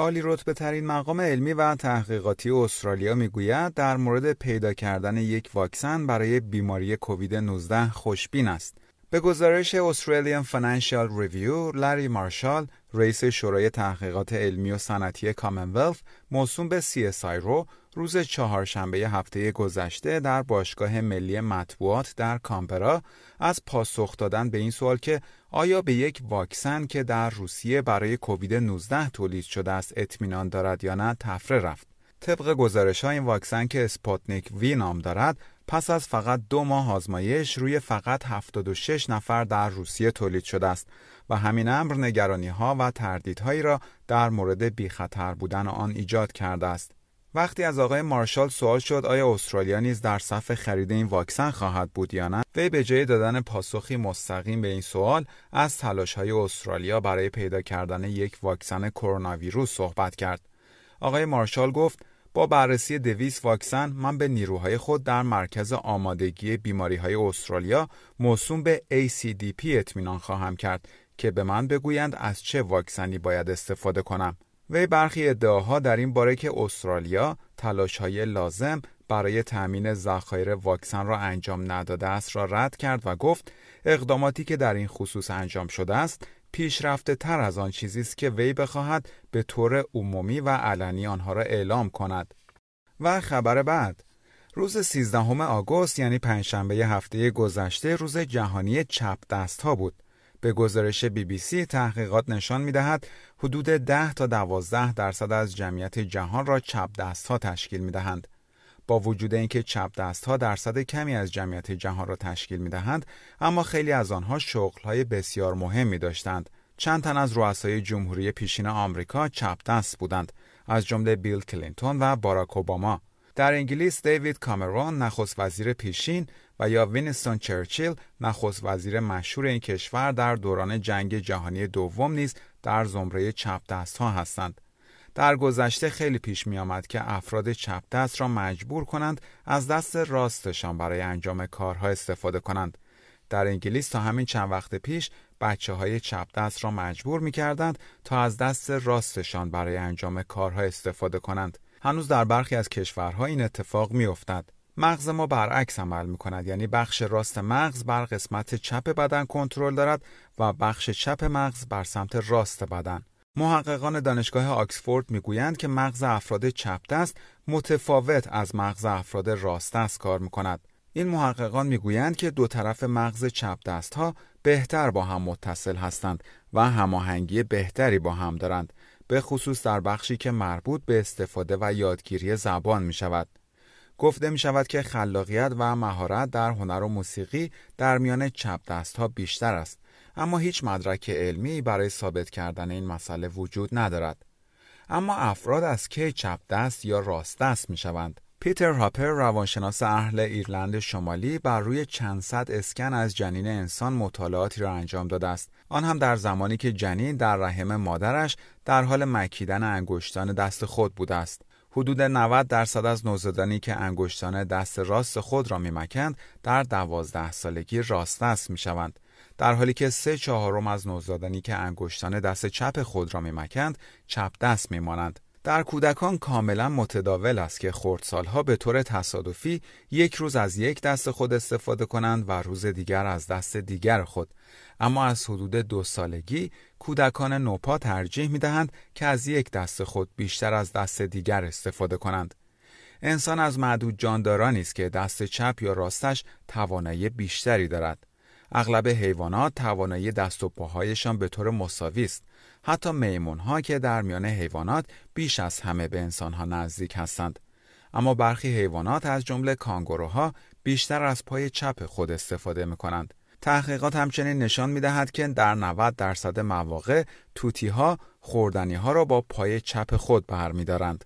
عالی رتبه ترین مقام علمی و تحقیقاتی استرالیا می‌گوید در مورد پیدا کردن یک واکسن برای بیماری کووید 19 خوشبین است. به گزارش Australian Financial Review، لری مارشال، رئیس شورای تحقیقات علمی و صنعتی کامنولث، موسوم به CSIRO، روز چهارشنبه هفته گذشته در باشگاه ملی مطبوعات در کامپرا از پاسخ دادن به این سوال که آیا به یک واکسن که در روسیه برای کووید 19 تولید شده است اطمینان دارد یا نه طفره رفت. طبق گزارش ها این واکسن که اسپوتنیک وی نام دارد پس از فقط دو ماه آزمایش روی فقط 76 نفر در روسیه تولید شده است و همین امر نگرانی ها و تردیدهایی را در مورد بی خطر بودن آن ایجاد کرده است. وقتی از آقای مارشال سوال شد آیا استرالیا نیز در صف خرید این واکسن خواهد بود یا نه وی به جای دادن پاسخی مستقیم به این سوال از تلاش های استرالیا برای پیدا کردن یک واکسن کرونا ویروس صحبت کرد آقای مارشال گفت با بررسی دویس واکسن من به نیروهای خود در مرکز آمادگی بیماری های استرالیا موسوم به ACDP اطمینان خواهم کرد که به من بگویند از چه واکسنی باید استفاده کنم. وی برخی ادعاها در این باره که استرالیا های لازم برای تأمین ذخایر واکسن را انجام نداده است را رد کرد و گفت اقداماتی که در این خصوص انجام شده است پیشرفته تر از آن چیزی است که وی بخواهد به طور عمومی و علنی آنها را اعلام کند. و خبر بعد روز 13 آگوست یعنی پنجشنبه هفته گذشته روز جهانی چپ دست ها بود. به گزارش بی بی سی تحقیقات نشان می دهد حدود 10 تا 12 درصد از جمعیت جهان را چپ دست ها تشکیل می دهند. با وجود اینکه چپ دست ها درصد کمی از جمعیت جهان را تشکیل می دهند اما خیلی از آنها شغل های بسیار مهمی داشتند چند تن از رؤسای جمهوری پیشین آمریکا چپ دست بودند از جمله بیل کلینتون و باراک اوباما در انگلیس دیوید کامرون نخست وزیر پیشین و یا وینستون چرچیل نخست وزیر مشهور این کشور در دوران جنگ جهانی دوم نیز در زمره چپ دست ها هستند. در گذشته خیلی پیش می آمد که افراد چپ دست را مجبور کنند از دست راستشان برای انجام کارها استفاده کنند. در انگلیس تا همین چند وقت پیش بچه های چپ دست را مجبور می کردند تا از دست راستشان برای انجام کارها استفاده کنند. هنوز در برخی از کشورها این اتفاق می افتد. مغز ما برعکس عمل می کند یعنی بخش راست مغز بر قسمت چپ بدن کنترل دارد و بخش چپ مغز بر سمت راست بدن محققان دانشگاه آکسفورد می‌گویند که مغز افراد چپ دست متفاوت از مغز افراد راست دست کار می کند. این محققان می‌گویند که دو طرف مغز چپ دست ها بهتر با هم متصل هستند و هماهنگی بهتری با هم دارند به خصوص در بخشی که مربوط به استفاده و یادگیری زبان می شود. گفته می شود که خلاقیت و مهارت در هنر و موسیقی در میان چپ دست ها بیشتر است اما هیچ مدرک علمی برای ثابت کردن این مسئله وجود ندارد. اما افراد از کی چپ دست یا راست دست می شوند پیتر هاپر روانشناس اهل ایرلند شمالی بر روی چند صد اسکن از جنین انسان مطالعاتی را انجام داده است. آن هم در زمانی که جنین در رحم مادرش در حال مکیدن انگشتان دست خود بوده است. حدود 90 درصد از نوزادانی که انگشتان دست راست خود را میمکند در دوازده سالگی راست دست می‌شوند. در حالی که سه چهارم از نوزادانی که انگشتان دست چپ خود را میمکند چپ دست میمانند. در کودکان کاملا متداول است که خردسالها به طور تصادفی یک روز از یک دست خود استفاده کنند و روز دیگر از دست دیگر خود اما از حدود دو سالگی کودکان نوپا ترجیح می دهند که از یک دست خود بیشتر از دست دیگر استفاده کنند. انسان از معدود جاندارانی است که دست چپ یا راستش توانایی بیشتری دارد. اغلب حیوانات توانایی دست و پاهایشان به طور مساوی است. حتی میمون ها که در میان حیوانات بیش از همه به انسان ها نزدیک هستند. اما برخی حیوانات از جمله کانگوروها بیشتر از پای چپ خود استفاده می کنند. تحقیقات همچنین نشان می دهد که در 90 درصد مواقع توتی ها خوردنی ها را با پای چپ خود برمیدارند.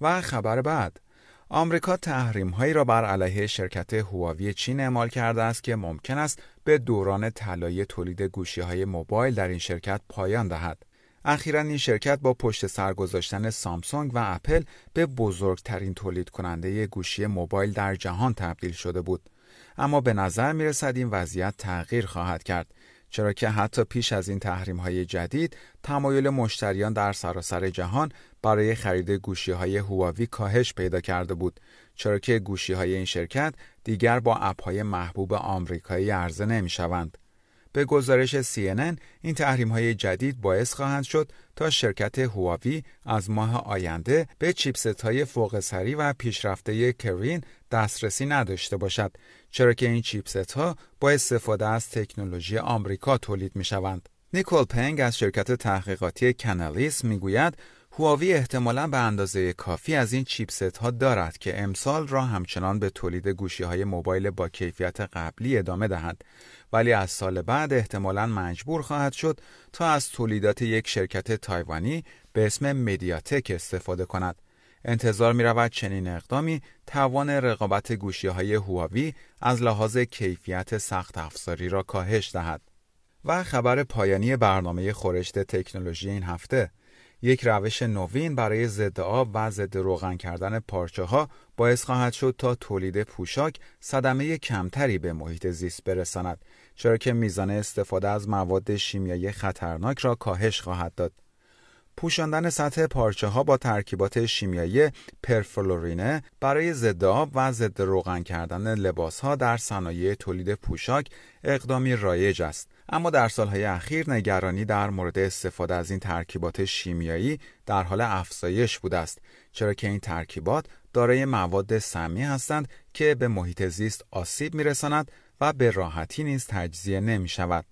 و خبر بعد آمریکا تحریم هایی را بر علیه شرکت هواوی چین اعمال کرده است که ممکن است به دوران طلایی تولید گوشی های موبایل در این شرکت پایان دهد. اخیرا این شرکت با پشت سر گذاشتن سامسونگ و اپل به بزرگترین تولید کننده گوشی موبایل در جهان تبدیل شده بود. اما به نظر می رسد این وضعیت تغییر خواهد کرد چرا که حتی پیش از این تحریم های جدید تمایل مشتریان در سراسر جهان برای خرید گوشی های هواوی کاهش پیدا کرده بود چرا که گوشی های این شرکت دیگر با اپ های محبوب آمریکایی عرضه نمی شوند. به گزارش CNN این تحریم های جدید باعث خواهند شد تا شرکت هواوی از ماه آینده به چیپست های فوق سری و پیشرفته کرین دسترسی نداشته باشد چرا که این چیپست ها با استفاده از تکنولوژی آمریکا تولید می شوند. نیکول پنگ از شرکت تحقیقاتی کنالیس می‌گوید هواوی احتمالا به اندازه کافی از این چیپست ها دارد که امسال را همچنان به تولید گوشی های موبایل با کیفیت قبلی ادامه دهد ولی از سال بعد احتمالا مجبور خواهد شد تا از تولیدات یک شرکت تایوانی به اسم مدیاتک استفاده کند انتظار می رود چنین اقدامی توان رقابت گوشی های هواوی از لحاظ کیفیت سخت افزاری را کاهش دهد. و خبر پایانی برنامه خورشت تکنولوژی این هفته یک روش نوین برای ضد آب و ضد روغن کردن پارچه ها باعث خواهد شد تا تولید پوشاک صدمه کمتری به محیط زیست برساند چرا که میزان استفاده از مواد شیمیایی خطرناک را کاهش خواهد داد. پوشاندن سطح پارچه ها با ترکیبات شیمیایی پرفلورینه برای ضد آب و ضد روغن کردن لباس ها در صنایع تولید پوشاک اقدامی رایج است اما در سالهای اخیر نگرانی در مورد استفاده از این ترکیبات شیمیایی در حال افزایش بوده است چرا که این ترکیبات دارای مواد سمی هستند که به محیط زیست آسیب میرساند و به راحتی نیز تجزیه نمی شود.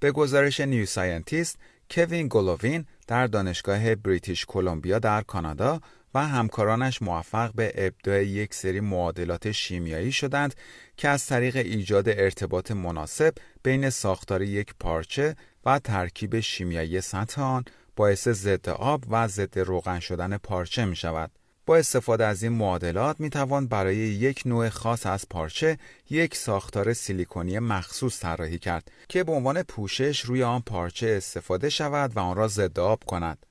به گزارش نیو ساینتیست کوین گولوین در دانشگاه بریتیش کلمبیا در کانادا و همکارانش موفق به ابداع یک سری معادلات شیمیایی شدند که از طریق ایجاد ارتباط مناسب بین ساختار یک پارچه و ترکیب شیمیایی سطح آن باعث ضد آب و ضد روغن شدن پارچه می شود. با استفاده از این معادلات می توان برای یک نوع خاص از پارچه یک ساختار سیلیکونی مخصوص طراحی کرد که به عنوان پوشش روی آن پارچه استفاده شود و آن را ضد آب کند.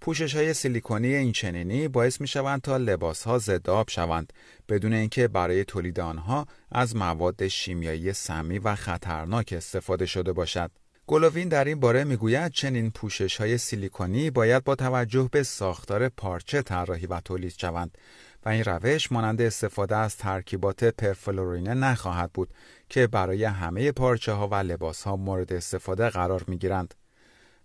پوشش های سیلیکونی این چنینی باعث می شوند تا لباس ها ضد آب شوند بدون اینکه برای تولید آنها از مواد شیمیایی سمی و خطرناک استفاده شده باشد. گلووین در این باره می‌گوید چنین پوشش های سیلیکونی باید با توجه به ساختار پارچه طراحی و تولید شوند و این روش مانند استفاده از ترکیبات پرفلورینه نخواهد بود که برای همه پارچه ها و لباس ها مورد استفاده قرار می گیرند.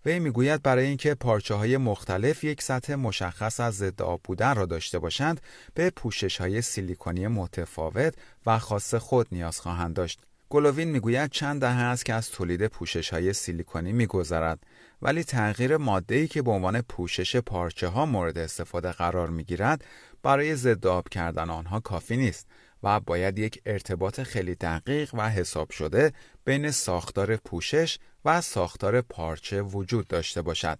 وی می‌گوید برای اینکه پارچه های مختلف یک سطح مشخص از ضد آب بودن را داشته باشند به پوشش های سیلیکونی متفاوت و خاص خود نیاز خواهند داشت. گلووین می‌گوید چند دهه است که از تولید پوشش های سیلیکونی میگذرد ولی تغییر ماده ای که به عنوان پوشش پارچه ها مورد استفاده قرار می گیرد برای ضد آب کردن آنها کافی نیست و باید یک ارتباط خیلی دقیق و حساب شده بین ساختار پوشش و ساختار پارچه وجود داشته باشد.